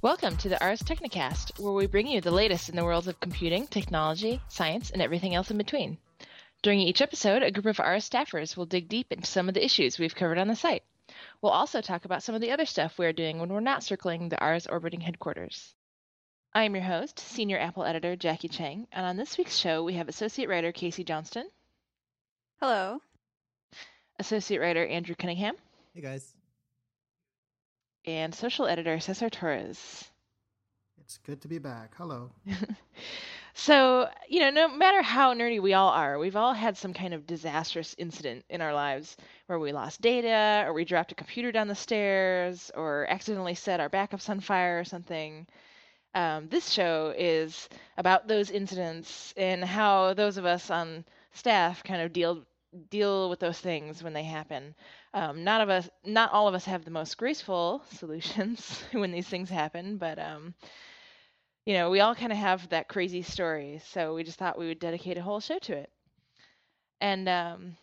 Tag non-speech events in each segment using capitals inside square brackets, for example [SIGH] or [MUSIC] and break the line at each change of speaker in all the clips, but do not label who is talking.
Welcome to the Ars Technicast, where we bring you the latest in the worlds of computing, technology, science, and everything else in between. During each episode, a group of Ars staffers will dig deep into some of the issues we've covered on the site. We'll also talk about some of the other stuff we are doing when we're not circling the Ars orbiting headquarters. I am your host, Senior Apple Editor Jacqui Cheng, and on this week's show, we have Associate Writer Casey Johnston,
Hello.
Associate Writer Andrew Cunningham,
Hey guys.
And Social Editor Cesar Torres.
It's good to be back. Hello. [LAUGHS]
So, you know, no matter how nerdy we all are, we've all had some kind of disastrous incident in our lives where we lost data, or we dropped a computer down the stairs, or accidentally set our backups on fire or something. Um, this show is about those incidents and how those of us on staff kind of deal deal with those things when they happen. Um, not of us, not all of us have the most graceful [LAUGHS] solutions [LAUGHS] when these things happen, but um, you know, we all kind of have that crazy story. So we just thought we would dedicate a whole show to it. And um,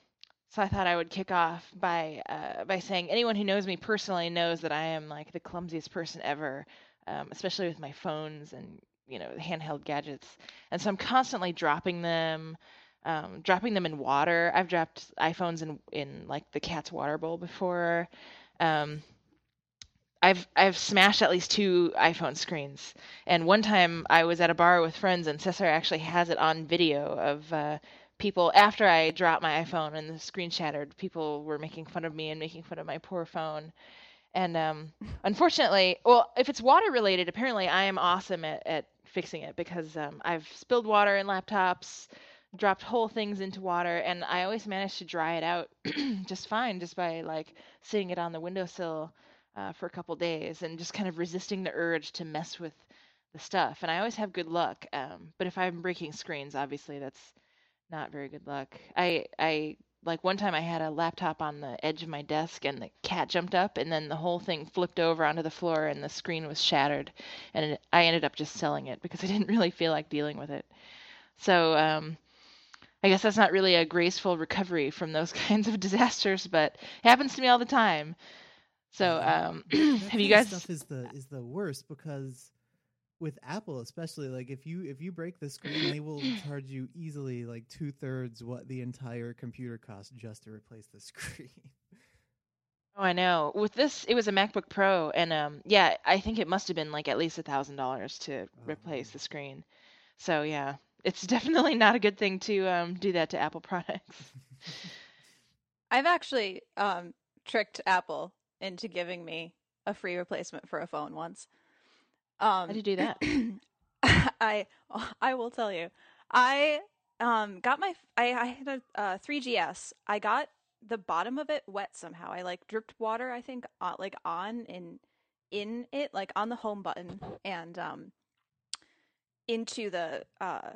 so I thought I would kick off by uh, by saying anyone who knows me personally knows that I am like the clumsiest person ever, um, especially with my phones and you know handheld gadgets. And so I'm constantly dropping them, um, dropping them in water. I've dropped iPhones in in like the cat's water bowl before. Um, I've I've smashed at least two iPhone screens. And one time I was at a bar with friends, and Cesar actually has it on video of uh, people after I dropped my iPhone and the screen shattered. People were making fun of me and making fun of my poor phone. And um, [LAUGHS] unfortunately, well, if it's water related, apparently I am awesome at, at fixing it because um, I've spilled water in laptops, dropped whole things into water, and I always manage to dry it out [CLEARS THROAT] just fine just by like sitting it on the windowsill uh, for a couple days and just kind of resisting the urge to mess with the stuff. And I always have good luck. Um, but if I'm breaking screens, obviously that's not very good luck. I I like one time I had a laptop on the edge of my desk and the cat jumped up and then the whole thing flipped over onto the floor and the screen was shattered and it, I ended up just selling it because I didn't [LAUGHS] really feel like dealing with it. So um, I guess that's not really a graceful recovery from those [LAUGHS] kinds of disasters, but it happens to me all the time. So, um, [CLEARS THROAT] [CLEARS THROAT] have you guys?
stuff is the is the worst because with Apple especially, like if you if you break the screen, they will [CLEARS THROAT] charge you easily like two thirds what the entire computer costs just to replace the [LAUGHS] screen.
Oh, I know. With this, it was a MacBook Pro, and um, yeah, I think it must have been like at least a thousand dollars to
Oh,
replace
man.
the screen. So yeah, it's definitely not a good thing to um do that to Apple products. [LAUGHS]
I've actually um, tricked Apple into giving me a free replacement for a phone once. Um,
How did you do [CLEARS THROAT] that?
I I will tell you. I um got my I I had a uh, 3GS. I got the bottom of it wet somehow. I like dripped water. I think uh, like on in in it like on the home button and um into the uh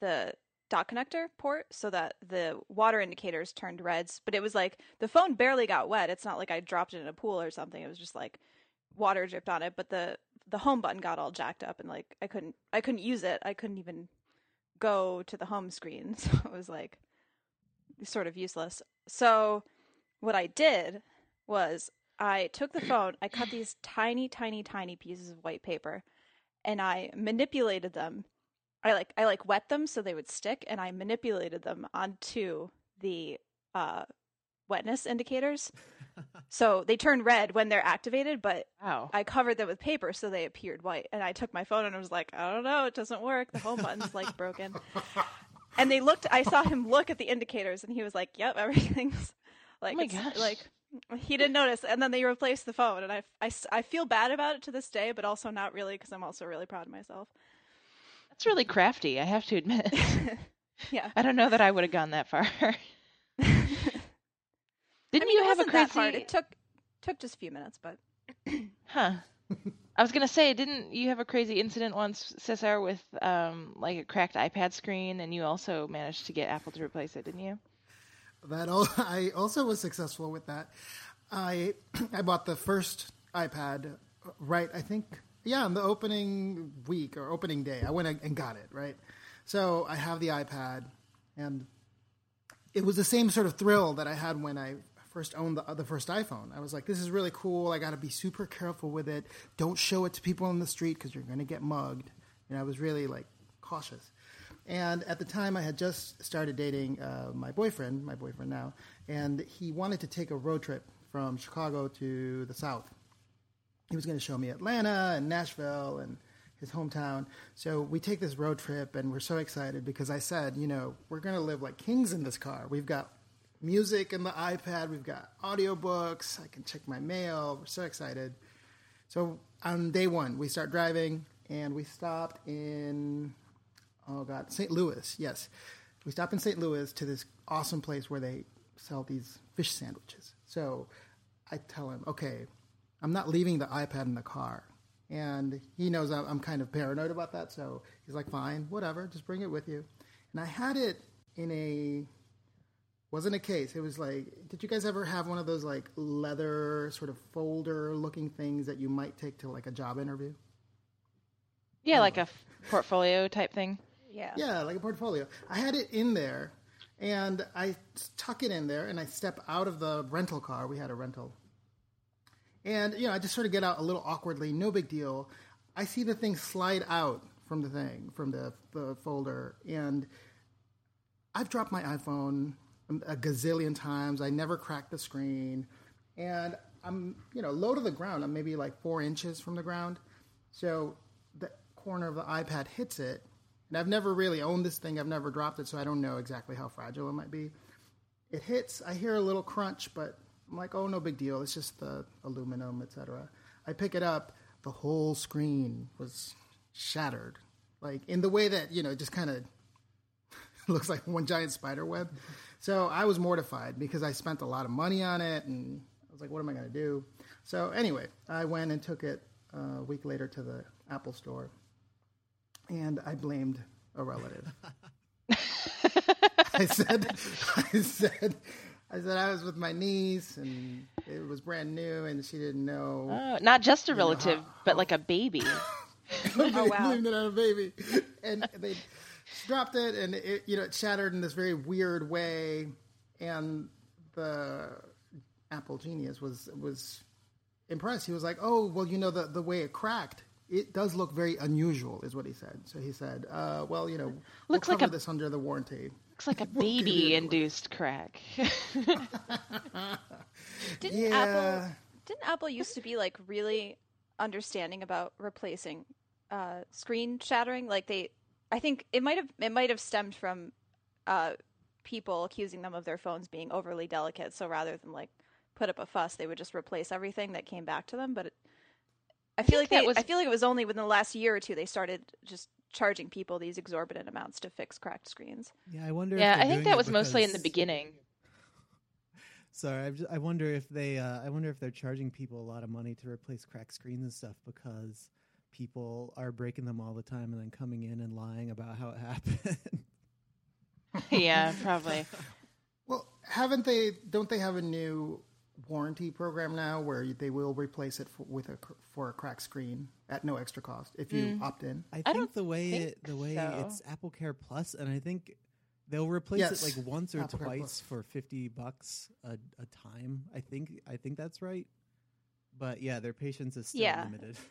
the dot connector port so that the water indicators turned reds. But it was like the phone barely got wet. It's not like I dropped it in a pool or something. It was just like water dripped on it. But the the home button got all jacked up and like I couldn't I couldn't use it. I couldn't even go to the home screen. [LAUGHS] So it was like sort of useless. So what I did was I took the phone, I cut these tiny tiny tiny pieces of white paper and I manipulated them. I like I like wet them so they would stick and I manipulated them onto the uh wetness indicators. [LAUGHS] So they turn red when they're activated, but
Wow.
I covered them with paper so they appeared white. And I took my phone and I was like, I don't know, it doesn't work. The home button's like broken. [LAUGHS] And they looked. I saw him look at the indicators, and he was like, "Yep, everything's [LAUGHS] like
gosh.
like." He didn't notice, and then they replaced the phone, and I, I, I feel bad about it to this day, but also not really because I'm also really proud of myself.
That's really crafty, I have to admit. [LAUGHS]
yeah.
I don't know that I would have gone that far. [LAUGHS] Didn't
I mean,
you have a crazy?
It took took just a few minutes, but [CLEARS THROAT]
Huh. I was gonna say, didn't you have a crazy incident once, Cesar, with um like a cracked iPad screen, and you also managed to get Apple to replace it, didn't you?
That al- [LAUGHS] I also was successful with that. I [CLEARS THROAT] I bought the first iPad right. I think yeah, on the opening week or opening day, I went and got it right. So I have the iPad, and it was the same sort of thrill that I had when I first owned the, the first iPhone. I was like, this is really cool. I got to be super careful with it. Don't show it to people in the street because you're going to get mugged. And I was really like cautious. And at the time, I had just started dating uh, my boyfriend, my boyfriend now, and he wanted to take a road trip from Chicago to the South. He was going to show me Atlanta and Nashville and his hometown. So we take this road trip, and we're so excited because I said, you know, we're going to live like kings in this car. We've got music in the iPad, we've got audiobooks, I can check my mail. We're so excited. So on day one, we start driving, and we stopped in oh god, St. Louis. Yes, we stop in St. Louis to this awesome place where they sell these fish sandwiches. So I tell him, okay, I'm not leaving the iPad in the car, and he knows I'm kind of paranoid about that. So he's like, fine, whatever, just bring it with you. And I had it in a wasn't a case. It was like, did you guys ever have one of those like leather sort of folder looking things that you might take to like a job interview?
Yeah, like a portfolio type thing.
Yeah.
Yeah, like a portfolio. I had it in there, and I tuck it in there, and I step out of the rental car. We had a rental, and you know, I just sort of get out a little awkwardly. No big deal. I see the thing slide out from the thing, from the the folder, and I've dropped my iPhone a gazillion times. I never cracked the screen, and I'm you know low to the ground. I'm maybe like four inches from the ground, so the corner of the iPad hits it and I've never really owned this thing. I've never dropped it, so I don't know exactly how fragile it might be. It hits. I hear a little crunch, but I'm like, oh, no big deal. It's just the aluminum, etc. I pick it up. The whole screen was shattered, like in the way that you know, it just kind of [LAUGHS] looks like one giant spider web. So I was mortified because I spent a lot of money on it, and I was like, what am I going to do? So anyway, I went and took it uh, a week later to the Apple store and I blamed a relative. [LAUGHS] [LAUGHS] I said, I said, I said I was with my niece and it was brand new and she didn't know.
Oh, not just a relative, how, but like a baby. [LAUGHS]
oh wow! Blamed it on a baby, and they dropped it, and it you know it shattered in this very weird way, and the Apple genius was was impressed. He was like, "Oh, well, you know the the way it cracked." it does look very unusual, is what he said. So he said, uh, "Well, you know, looks we'll like a, this under the warranty."
Looks like a baby-induced crack. [LAUGHS]
didn't yeah. Apple didn't Apple used to be like really understanding about replacing uh, screen shattering? Like they, I think it might have it might have stemmed from uh, people accusing them of their phones being overly delicate. So rather than like put up a fuss, they would just replace everything that came back to them. But it, I feel like they, was... I feel like it was only within the last year or two they started just charging people these exorbitant amounts to fix cracked screens.
Yeah, I wonder.
Yeah, I think that was
because...
mostly in the beginning. [LAUGHS]
Sorry, just, i wonder if they. Uh, I wonder if they're charging people a lot of money to replace cracked screens and stuff because people are breaking them all the time and then coming in and lying about how it [LAUGHS] happened.
yeah, probably. [LAUGHS]
Well, haven't they? Don't they have a new warranty program now where they will replace it for, with a for a cracked screen at no extra cost if you mm. opt in.
I think I the way think it, the way so. it's Apple Care Plus, and I think they'll replace yes. it like once or Apple twice for fifty bucks a, a time. I think I think that's right. But yeah, their patience is still yeah. limited. [LAUGHS]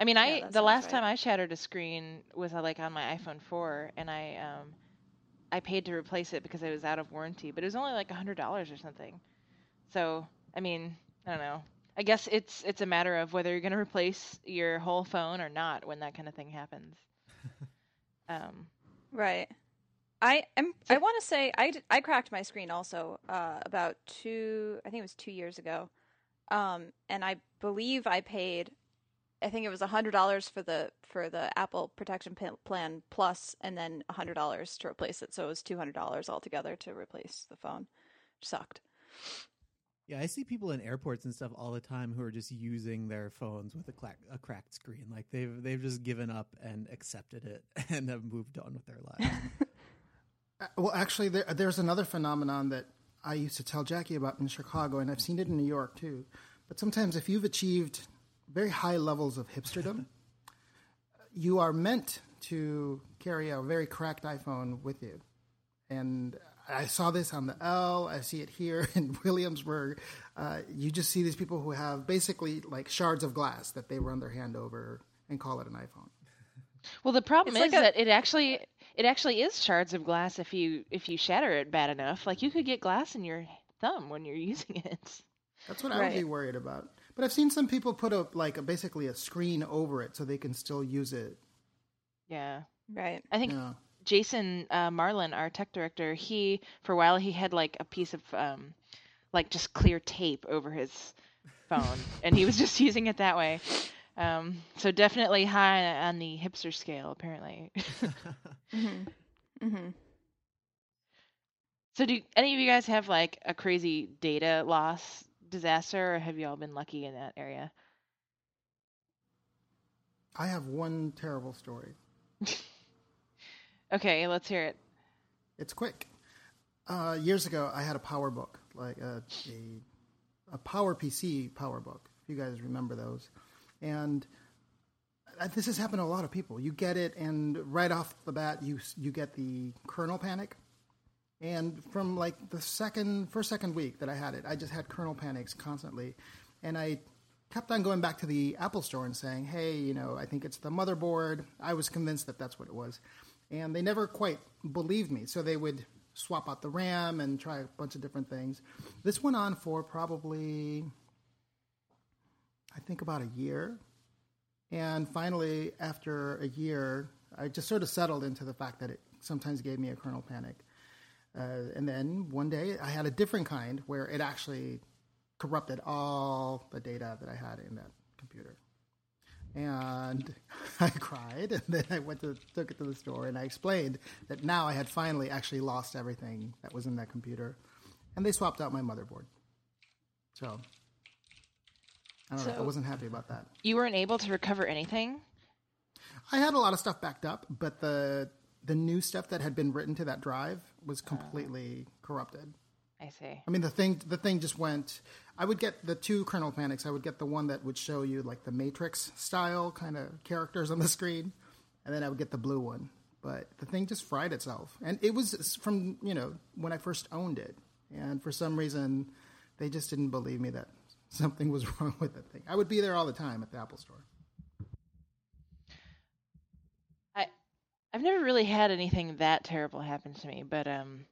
I mean, I the last right. time I shattered a screen was uh, like on my iPhone 4, and I um, I paid to replace it because it was out of warranty, but it was only like a hundred dollars or something. So I mean, I don't know. I guess it's it's a matter of whether you're going to replace your whole phone or not when that kind of thing happens. [LAUGHS] um,
right. I am. I want to say I, I cracked my screen also uh, about two. I think it was two years ago, um, and I believe I paid I think it was hundred dollars for the for the Apple Protection Plan Plus, and then hundred dollars to replace it. So it was two hundred dollars altogether to replace the phone. sucked.
Yeah, I see people in airports and stuff all the time who are just using their phones with a, cla- a cracked screen. Like they've they've just given up and accepted it [LAUGHS] and have moved on with their lives. [LAUGHS]
Uh, well, actually, there, there's another phenomenon that I used to tell Jacqui about in Chicago, and I've seen it in New York too. But sometimes, if you've achieved very high levels of hipsterdom. you are meant to carry a very cracked iPhone with you. And I saw this on the L. I see it here [LAUGHS] in Williamsburg. Uh, you just see these people who have basically like shards of glass that they run their hand over and call it an iPhone.
Well, the problem it's is like a... that it actually it actually is shards of glass if you if you shatter it bad enough. Like you could get glass in your thumb when you're [LAUGHS] using it.
That's what I would be worried about. But I've seen some people put a like a, basically a screen over it so they can still use it.
Yeah.
Right.
I think yeah. Jason uh, Marlin, our tech director, he for a while he had like a piece of um, like just clear tape over his phone, and he was just [LAUGHS] using it that way. Um, so definitely high on the hipster scale, apparently. [LAUGHS] mm-hmm. Mm-hmm. So do any of you guys have like a crazy data loss disaster, or have you all been lucky in that area?
I have one terrible story. [LAUGHS]
okay, let's hear it.
It's quick. Uh, years ago, I had a PowerBook, like a, a, a Power PC PowerBook. If you guys remember those, and this has happened to a lot of people. You get it, and right off the bat, you you get the kernel panic. And from like the second first second week that I had it, I just had kernel panics constantly, and I kept on going back to the Apple store and saying, "Hey, you know, I think it's the motherboard." I was convinced that that's what it was, and they never quite believed me. So they would swap out the RAM and try a bunch of different things. This went on for probably I think about a year. And finally, after a year, I just sort of settled into the fact that it sometimes gave me a kernel panic. Uh, and then one day I had a different kind where it actually corrupted all the data that I had in that computer. And [LAUGHS] I cried, and then I went to took it to the store, and I explained that now I had finally actually lost everything that was in that computer, and they swapped out my motherboard. So I don't so know. I wasn't happy about that.
You weren't able to recover anything.
I had a lot of stuff backed up, but the the new stuff that had been written to that drive was oh. completely corrupted.
I see.
I mean, the thing the thing just went. I would get the two kernel panics. I would get the one that would show you like the Matrix style kind of characters on the screen, and then I would get the blue one. But the thing just fried itself, and it was from you know when I first owned it, and for some reason, they just didn't believe me that something was [LAUGHS] wrong with the thing. I would be there all the time at the Apple Store.
I I've never really had anything that terrible happen to me, but um,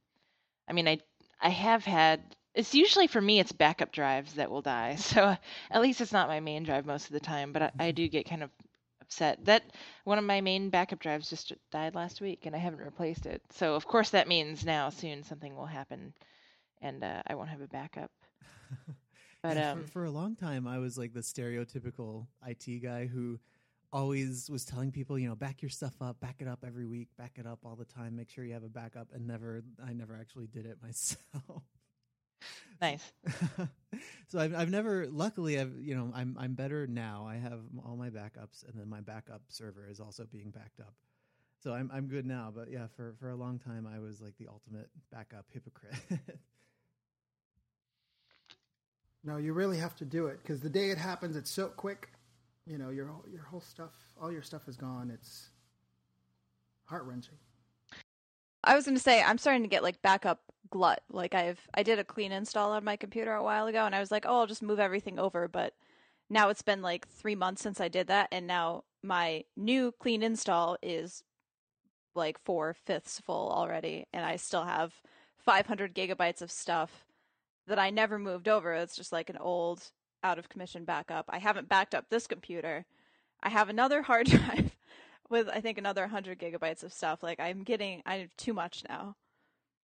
I mean, I I have had. It's usually for me, it's backup drives that will die. [LAUGHS] So at least it's not my main drive most of the time. But I, I do get kind of upset that one of my main backup drives just died last week, and I haven't replaced it. So of course that means now soon something will happen, and uh, I won't have a backup. [LAUGHS]
But yeah, um, for, for, a long time, I was like the stereotypical IT guy who always was telling people, you know, back your stuff up, back it up every week, back it up all the time, make sure you have a backup, and never, I never actually did it [LAUGHS] myself.
Nice. [LAUGHS]
so I've, I've never, luckily, I've, you know, I'm, I'm better now. I have all my backups, and then my backup server is also being backed up. So I'm, I'm good now. But yeah, for, for a long time, I was like the ultimate backup hypocrite. [LAUGHS]
No, you really have to do it because the day it happens, it's so quick. You know, your your whole stuff, all your stuff is gone. It's heart wrenching.
I was going to say I'm starting to get like backup glut. Like I've I did a clean install on my computer a while ago, and I was like, oh, I'll just move everything over. But now it's been like three months since I did that, and now my new clean install is like four fifths full already, and I still have 500 gigabytes of stuff that I never moved over. It's just like an old out of commission backup. I haven't backed up this computer. I have another hard [LAUGHS] drive with I think another 100 gigabytes of stuff. Like I'm getting I have too much now.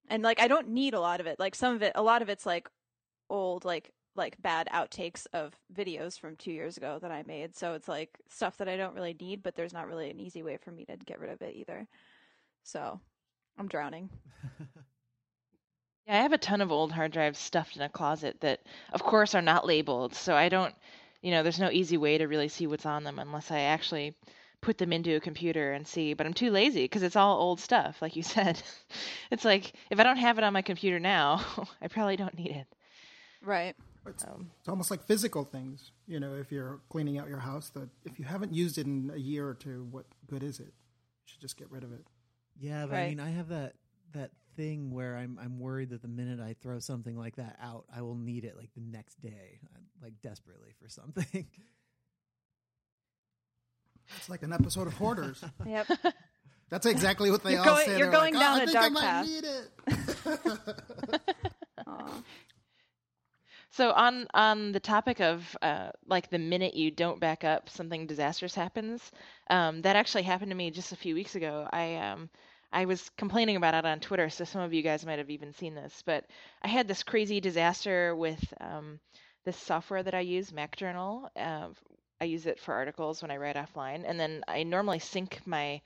And like I don't need a lot of it. Like some of it a lot of it's like old like like bad outtakes of videos from 2 years ago that I made. So it's like stuff that I don't really need, but there's not really an easy way for me to get rid of it either. So, I'm drowning. [LAUGHS]
Yeah, I have a ton of old hard drives stuffed in a closet that, of course, are not labeled. So I don't, you know, there's no easy way to really see what's on them unless I actually put them into a computer and see. But I'm too lazy because it's all old stuff, like you [LAUGHS] said. it's like if I don't have it on my computer now, [LAUGHS] I probably don't need it.
Right.
It's, um, it's, almost like physical things. You know, if you're cleaning out your house, that if you haven't used it in a year or two, what good is it? You should just get rid of it.
Yeah, but right. I mean, I have that that thing where I'm I'm worried that the minute I throw something like that out, I will need it like the next day, like desperately for something. [LAUGHS]
It's like an episode of Hoarders. [LAUGHS]
yep.
That's exactly what they
you're
all
going,
say.
You're
They're
going
like,
down
oh,
a dark path. [LAUGHS]
so on on the topic of uh, like the minute you don't back up, something disastrous happens. Um, that actually happened to me just a few weeks ago. I um, I was complaining about it on Twitter, so some of you guys might have even seen this. But I had this crazy disaster with um, this software that I use, MacJournal. Uh, I use it for articles when I write offline, and then I normally sync my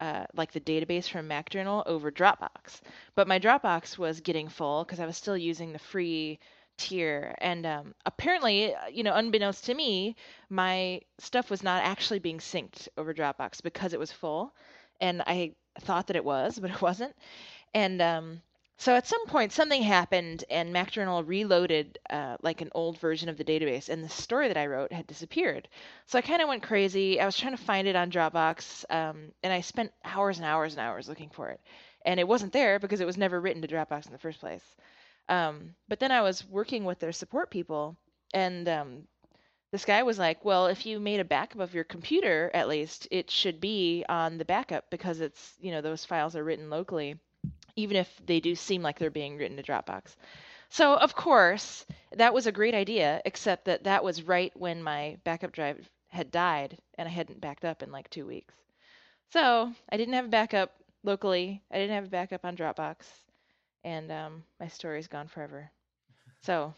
uh, like the database from MacJournal over Dropbox. But my Dropbox was getting full because I was still using the free tier, and um, apparently, you know, unbeknownst to me, my stuff was not actually being synced over Dropbox because it was full, and I thought that it was, but [LAUGHS] it wasn't. And um, so at some point, something happened, and MacJournal reloaded uh, like an old version of the database, and the story that I wrote had disappeared. So I kind of went crazy. I was trying to find it on Dropbox, um, and I spent hours and hours and hours looking for it. And it wasn't there because it was never written to Dropbox in the first place. Um, but then I was working with their support people, and um, this guy was like, "Well, if you made a backup of your computer, at least it should be on the backup because it's you know those files are written locally, even if they do seem like they're being written to Dropbox." So of course that was a great idea, except that that was right when my backup drive had died and I hadn't backed up in like two weeks. So I didn't have a backup locally. I didn't have a backup on Dropbox, and um, my story's gone forever. So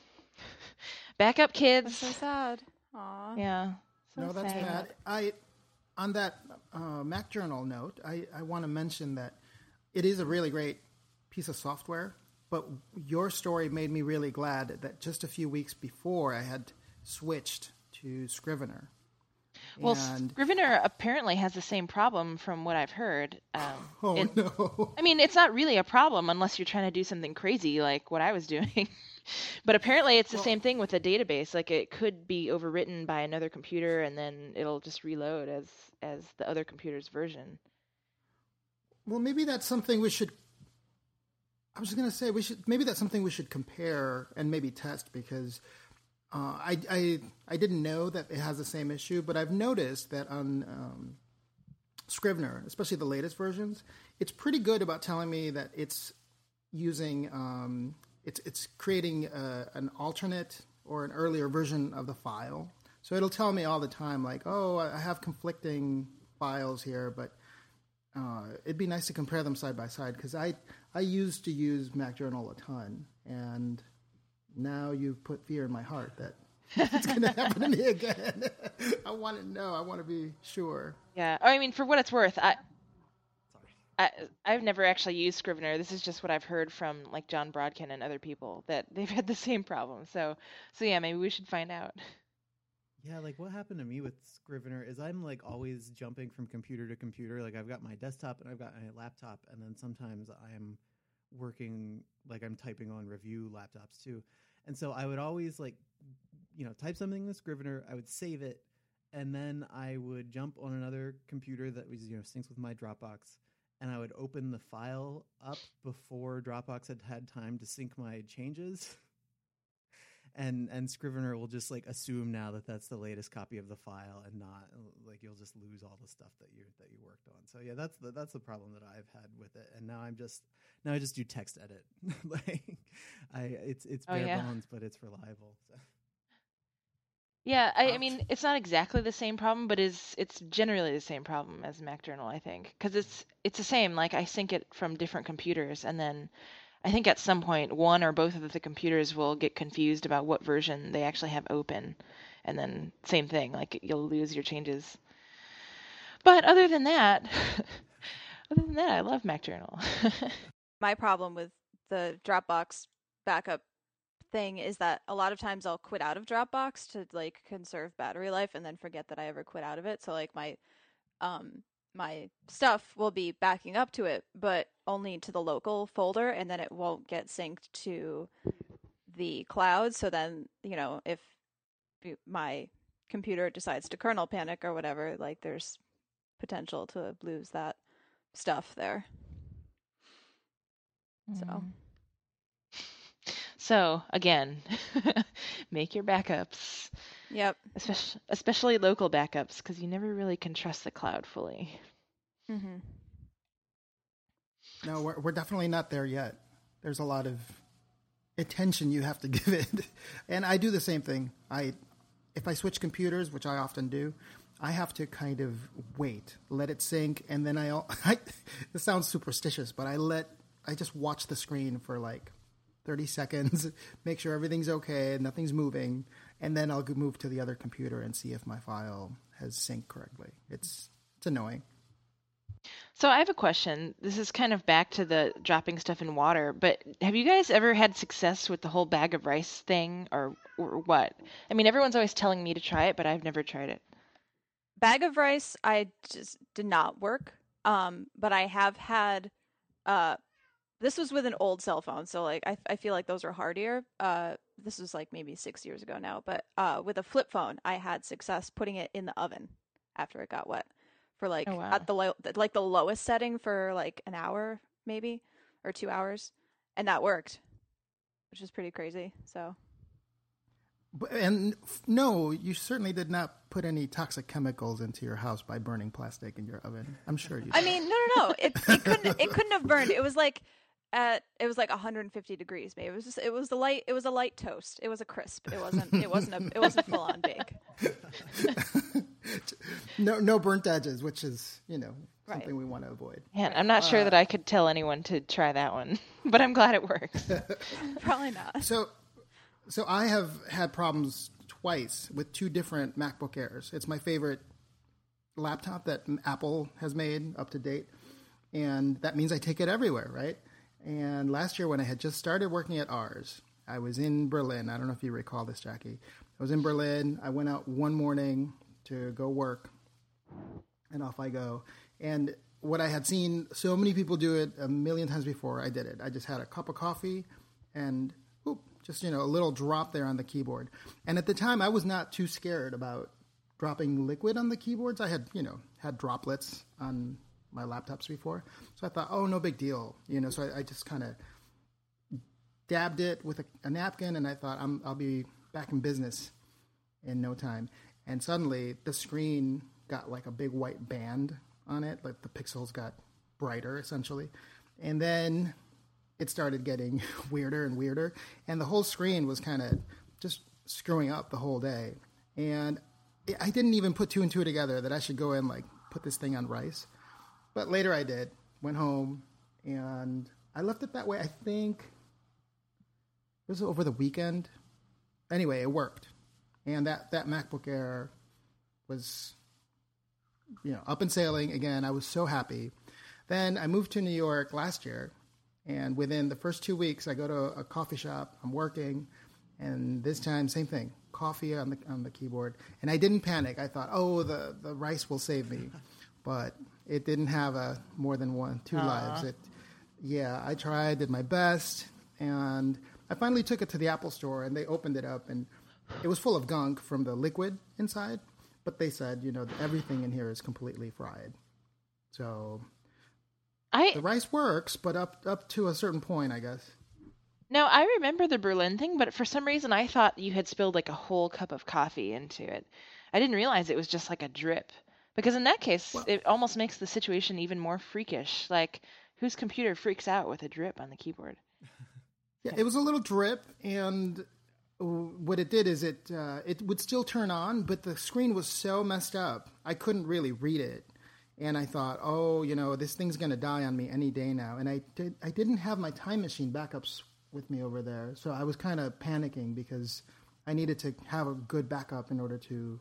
[LAUGHS] backup kids.
That's so sad. Aww.
Yeah.
So no, that's sad. bad. I on that uh, MacJournal note, I, I want to mention that it is a really great piece of software. But your story made me really glad that just a few weeks before I had switched to Scrivener.
Well, and... Scrivener apparently has the same problem from what I've heard. Um, [LAUGHS]
oh it, no!
I mean, it's not really a problem unless you're trying to do something crazy like what I was doing. [LAUGHS] but apparently, it's the well, same thing with the database. Like it could be overwritten by another computer, and then it'll just reload as as the other computer's version.
Well, maybe that's something we should. I was going to say we should maybe that's something we should compare and maybe test because uh, I, I I didn't know that it has the same issue, but I've noticed that on um, Scrivener, especially the latest versions, it's pretty good about telling me that it's using um, it's it's creating a, an alternate or an earlier version of the file. So it'll tell me all the time, like, oh, I have conflicting files here, but uh, it'd be nice to compare them side by side because I I used to use MacJournal a ton, and now you've put fear in my heart that [LAUGHS] it's going to happen to me again. [LAUGHS] I want to know. I want to be sure.
Yeah. I mean, for what it's worth, I I, I've never actually used Scrivener. This is just what I've heard from like Jon Brodkin and other people that [LAUGHS] they've had the same problem. So, so yeah, maybe we should find out.
Yeah, like what happened to me with Scrivener is I'm like always jumping from computer to computer. Like I've got my desktop and I've got my laptop, and then sometimes I'm working like I'm typing on review laptops too. And so I would always like, you know, type something in Scrivener. I would save it, and then I would jump on another computer that was you know syncs with my Dropbox and I would open the file up before Dropbox had had time to sync my changes. [LAUGHS] and and Scrivener will just like assume now that that's the latest copy of the file and not like you'll just lose all the stuff that you that you worked on. So yeah, that's the that's the problem that I've had with it. And now I'm just now I just do text edit. [LAUGHS] like I it's it's oh, bare oh, yeah. bones, but it's reliable. So.
Yeah, I, I, mean, it's not exactly the same problem, but is it's generally the same problem as MacJournal, I think, because it's it's the same. Like I sync it from different computers, and then I think at some point one or both of the computers will get confused about what version they actually have open, and then same thing, like you'll lose your changes. But other than that, [LAUGHS] other than that, I love MacJournal. [LAUGHS]
My problem with the Dropbox backup thing is that a lot of times I'll quit out of Dropbox to like conserve battery life and then forget that I ever quit out of it. So like my um my stuff will be backing up to it, but only to the local folder and then it won't get synced to the cloud. So then, you know, if my computer decides to kernel panic or whatever, like there's potential to lose that stuff there. Mm.
So again, [LAUGHS] make your backups.
Yep.
Especially especially local backups because you never really can trust the cloud fully.
Mm-hmm.
No, we're we're definitely not there yet. There's a lot of attention you have to [LAUGHS] give it, and I do the same thing. I if I switch computers, which I often do, I have to kind of wait, let it sync, and then I. [LAUGHS] I this sounds superstitious, but I let I just watch the screen for like 30 seconds, [LAUGHS] make sure everything's okay, nothing's moving, and then I'll move to the other computer and see if my file has synced correctly. It's it's annoying.
So I have a question. This is kind of back to the dropping stuff in water, but have you guys ever had success with the whole bag of rice thing or, or what? I mean, everyone's always telling me to try it, but I've never tried it.
Bag of rice I just did not work. Um, but I have had uh this was with an old cell phone, so like I I feel like those are hardier. Uh, this was like maybe six years ago now, but uh, with a flip phone, I had success putting it in the oven after it got wet for like oh, wow. at the low like the lowest setting for like an hour maybe or two hours, and that worked, which is pretty crazy. So.
And no, you certainly did not put any toxic chemicals into your house by burning plastic in your oven. I'm sure you. Did.
I mean, no, no, no. It, it couldn't. It couldn't have burned. It was like at it was like 150 degrees maybe it was just it was the light it was a light toast. It was a crisp. It wasn't it wasn't a it wasn't full on bake. [LAUGHS]
No no burnt edges which is you know something right. we want to avoid.
Yeah i'm not uh, sure that i could tell anyone to try that one [LAUGHS] but i'm glad it works. [LAUGHS]
Probably not.
So so i have had problems twice with two different macbook airs. It's my favorite laptop that apple has made up to date and that means i take it everywhere right and last year, when I had just started working at Ars, I was in Berlin. I don't know if you recall this, Jacqui. I was in Berlin. I went out one morning to go work, and off I go. And what I had seen so many people do it a million times before, I did it. I just had a cup of coffee and whoop, just you know a little drop there on the keyboard. And at the time, I was not too scared about dropping liquid on the keyboards. I had you know had droplets on my laptops before. So I thought, oh, no big deal, you know. So I, I just kind of dabbed it with a, a, napkin, and I thought I'm, I'll be back in business in no time. And suddenly, the screen got like a big white band on it, like the pixels got brighter, essentially. And then it started getting [LAUGHS] weirder and weirder, and the whole screen was kind of just screwing up the whole day. And I didn't even put two and two together that I should go and like put this thing on rice. But later I did. Went home and I left it that way. I think it was over the weekend. Anyway, it worked, and that that MacBook Air was you know up and sailing again. I was so happy. Then I moved to New York last year, and within the first two weeks, I go to a coffee shop. I'm working, and this time, same thing, coffee on the on the keyboard. And I didn't panic. I thought, oh, the the rice will save me, but it didn't have a more than one, two lives. It, yeah, I tried, did my best, and I finally took it to the Apple Store, and they opened it up, and it was full of gunk from the liquid inside. But they said, you know, everything in here is completely fried. So I the rice works, but up up to a certain point, I guess.
Now I remember the Berlin thing, but for some reason I thought you had spilled like a whole cup of coffee into it. I didn't realize it was just like a drip. Because in that case, well, it almost makes the situation even more freakish. Like, whose computer freaks out with a drip on the keyboard? [LAUGHS]
yeah, it was a little drip, and what it did is it uh, it would still turn on, but the screen was so messed up, I couldn't really read it. And I thought, oh, you know, this thing's going to die on me any day now. And I did, I didn't have my time machine backups with me over there, so I was kind of panicking because I needed to have a good backup in order to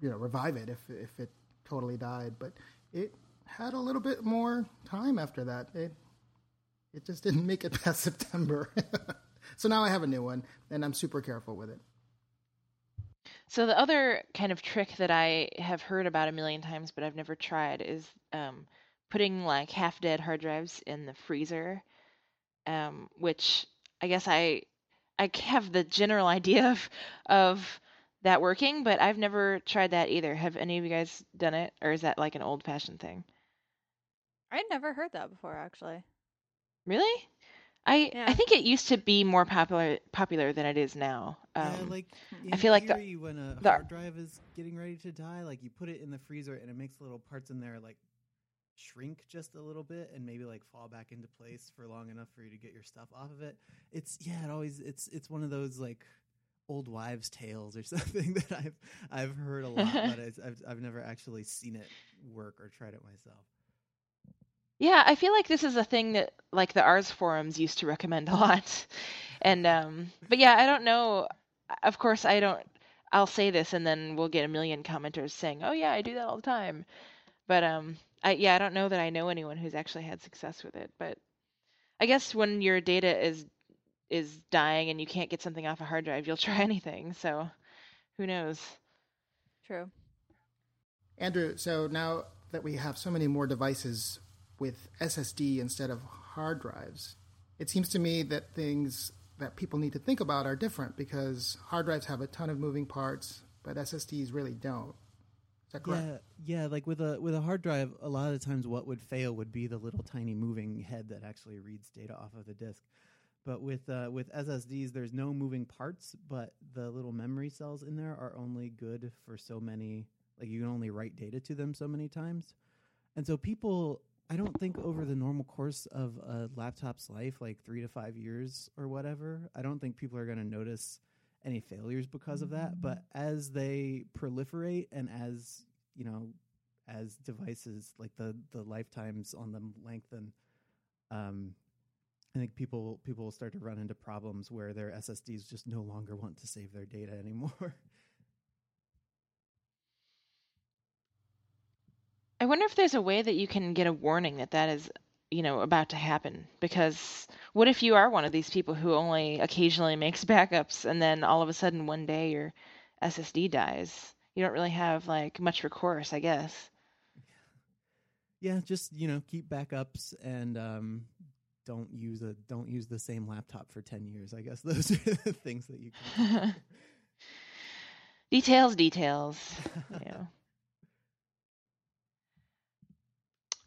you know revive it if if it totally died. But it had a little bit more time after that. It it just didn't make it past [LAUGHS] September. [LAUGHS] so now I have a new one, and I'm super careful with it.
So the other kind of trick that I have heard about a million times, but I've never tried, is um, putting like half dead hard drives in the freezer, um, which I guess I I have the general [LAUGHS] idea of of that working, but I've never tried that either. Have any of you guys done it, or is that like an old fashioned thing?
I'd never heard that before, actually.
Really? I yeah. I think it used to be more popular popular than it is now.
Um, yeah, like I feel like the, when a the, hard drive is getting ready to die, like you put it in the freezer and it makes little parts in there like shrink just a little bit and maybe like fall back into place for long enough for you to get your stuff off of it. It's yeah, it always it's it's one of those like old wives' tales or [LAUGHS] something that I've I've heard a lot, but [LAUGHS] I've I've never actually seen it work or tried it myself.
Yeah, I feel like this is a thing that like the Ars forums used to recommend a lot. [LAUGHS] And um but yeah, I don't know. Of course, I don't I'll say this and then we'll get a million commenters saying, "Oh yeah, I do that all the time." But um I yeah, I don't know that I know anyone who's actually had success with it, but I guess when your data is is dying and you can't get something off a hard drive, you'll [LAUGHS] try anything. So, who knows?
True.
Andrew, so now that we have so many more devices with SSD instead of hard drives, it seems to me that things that people need to think about are different because hard drives have a ton of moving parts, but SSDs really don't. Is that correct?
Yeah, yeah. Like with a with a hard drive, a lot of times what would fail would be the little tiny moving head that actually reads data off of the disk. But with uh, with SSDs, there's no moving parts, but the little memory cells in there are only good for so many. Like you can only write data to them so many times, and so people I don't think over the normal course of a laptop's life, like three to five years or whatever, I don't think people are going to notice any failures because of that. But as they proliferate and as, you know, as devices, like the, the lifetimes on them lengthen, um, I think people people will start to run into problems where their SSDs just no longer want to save their data anymore. [LAUGHS]
I wonder if there's a way that you can get a warning that that is, you know, about to happen. Because what if you are one of these people who only occasionally makes [LAUGHS] backups, and then all of a sudden one day your SSD dies? You don't really have like much recourse, I guess.
Yeah, just you know, keep backups and um, don't use a don't use the same laptop for ten years. I guess [LAUGHS] those are the things that you can. [LAUGHS]
details, details. [LAUGHS] yeah.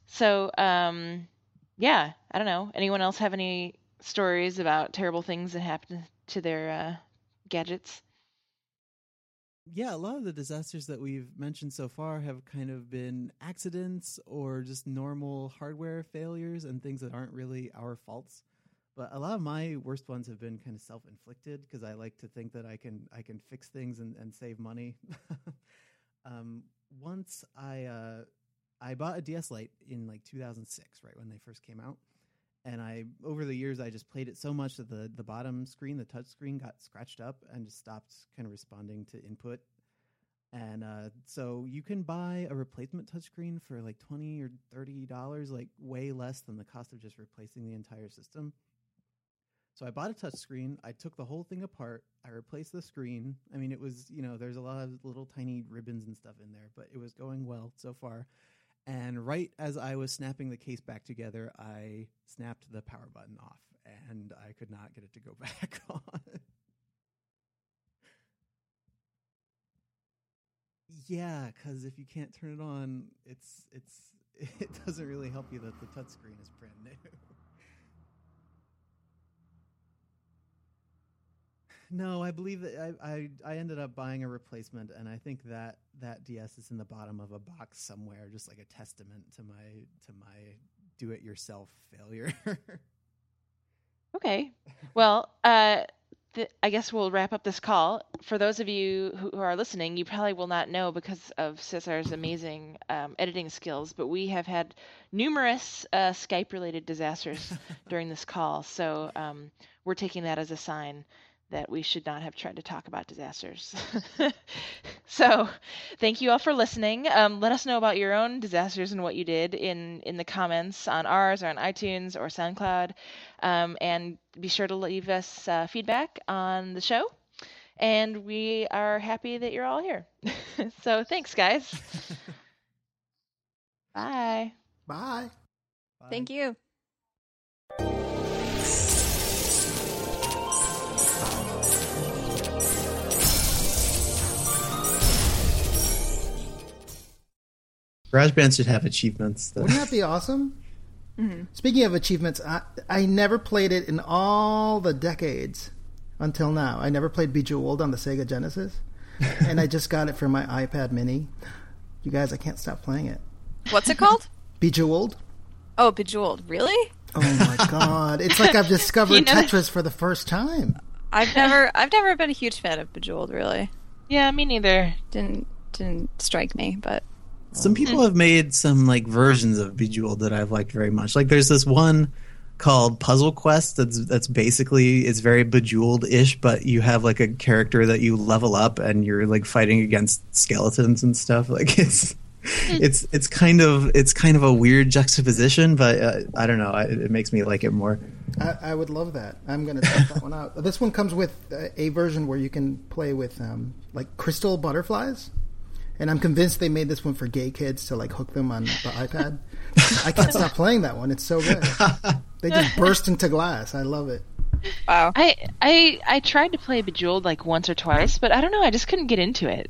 So, um, yeah, I don't know. Anyone else have any stories about terrible things that happened to their uh, gadgets?
Yeah, a lot of the disasters that we've mentioned so far have kind of been accidents or just normal hardware failures and things that aren't really our faults. But a lot of my worst ones have been kind of self-inflicted because I like to think that I can I can fix things and, and save money. [LAUGHS] um, once I uh, I bought a DS Lite in like 2006, right when they first came out. And I, over the years, I just played it so much that the, the bottom screen, the touch screen, got scratched up and just stopped kind of responding to input. And uh, so you can buy a replacement touchscreen for like twenty or thirty dollars, like way less than the cost of just replacing the entire system. So I bought a touchscreen. I took the whole thing apart. I replaced the screen. I mean, it was you know there's a lot of little tiny ribbons and stuff in there, but it was going well so far. And right as I was snapping the case back together, I snapped the power button off and I could not get it to go [LAUGHS] back on. yeah, because if you can't turn it on, it's it's [LAUGHS] it doesn't really help you that the touchscreen is brand new. No, I believe that I, I, I ended up buying a replacement, and I think that that DS is in the bottom of a box somewhere, just like a testament to my to my do-it-yourself failure. [LAUGHS]
okay, well, uh, th- I guess we'll wrap up this call. For those of you who, who, are listening, you probably will not know because of Cesar's amazing um, editing skills, but we have had numerous uh, Skype-related disasters [LAUGHS] during this call, so um, we're taking that as a sign that we should not have tried to talk about disasters. [LAUGHS] so, thank you all for listening. Um, let us know about your own disasters and what you did in in the comments on Ars or on iTunes or SoundCloud, um, and be sure to leave us uh, feedback on the show. And we are happy that you're all here. [LAUGHS] so, thanks, guys. Bye. [LAUGHS]
Bye.
Bye. Thank you.
GarageBand should have achievements.
Though. Wouldn't that be awesome? Mm-hmm. Speaking of achievements, I, I never played it in all the decades until now. I never played Bejeweled on the Sega Genesis, [LAUGHS] and I just got it for my iPad Mini. You guys, I can't stop playing it.
What's it called? [LAUGHS]
Bejeweled.
Oh, Bejeweled. Really?
Oh my [LAUGHS] god! It's like I've discovered you know, Tetris for the first time.
I've never, I've never been a huge fan of Bejeweled. Really.
Yeah, me neither.
Didn't didn't strike me, but
some people have made some like versions of Bejeweled that I've liked very much. Like there's this one called Puzzle Quest that's that's basically it's very bejeweled ish, but you have like a character that you level up and you're like fighting against skeletons and stuff. [LAUGHS] Like it's it's it's kind of it's kind of a weird juxtaposition, but uh, I don't know. It, it, makes me like it more.
I, I would love that. I'm going to check that one out. [LAUGHS] This one comes with a, a version where you can play with um, like crystal butterflies, and I'm convinced they made this one for gay kids to like hook them on the [LAUGHS] iPad. I can't stop playing that one. It's so good. They just [LAUGHS] burst into glass. I love it.
Wow. I I I tried to play Bejeweled like once or twice, but I don't know. I just couldn't get into it.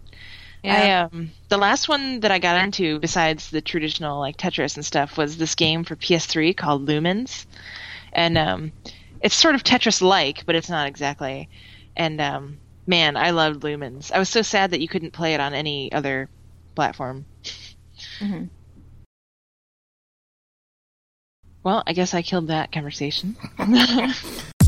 Yeah. I, um, the last one that I got into, besides the traditional like Tetris and stuff, was this game for PS3 called Lumines, and um, it's sort of Tetris-like, but it's not exactly. And um, man, I loved Lumines. I was so sad that you couldn't play it on any other platform. Mm-hmm. Well, I guess I killed that conversation. [LAUGHS] [LAUGHS]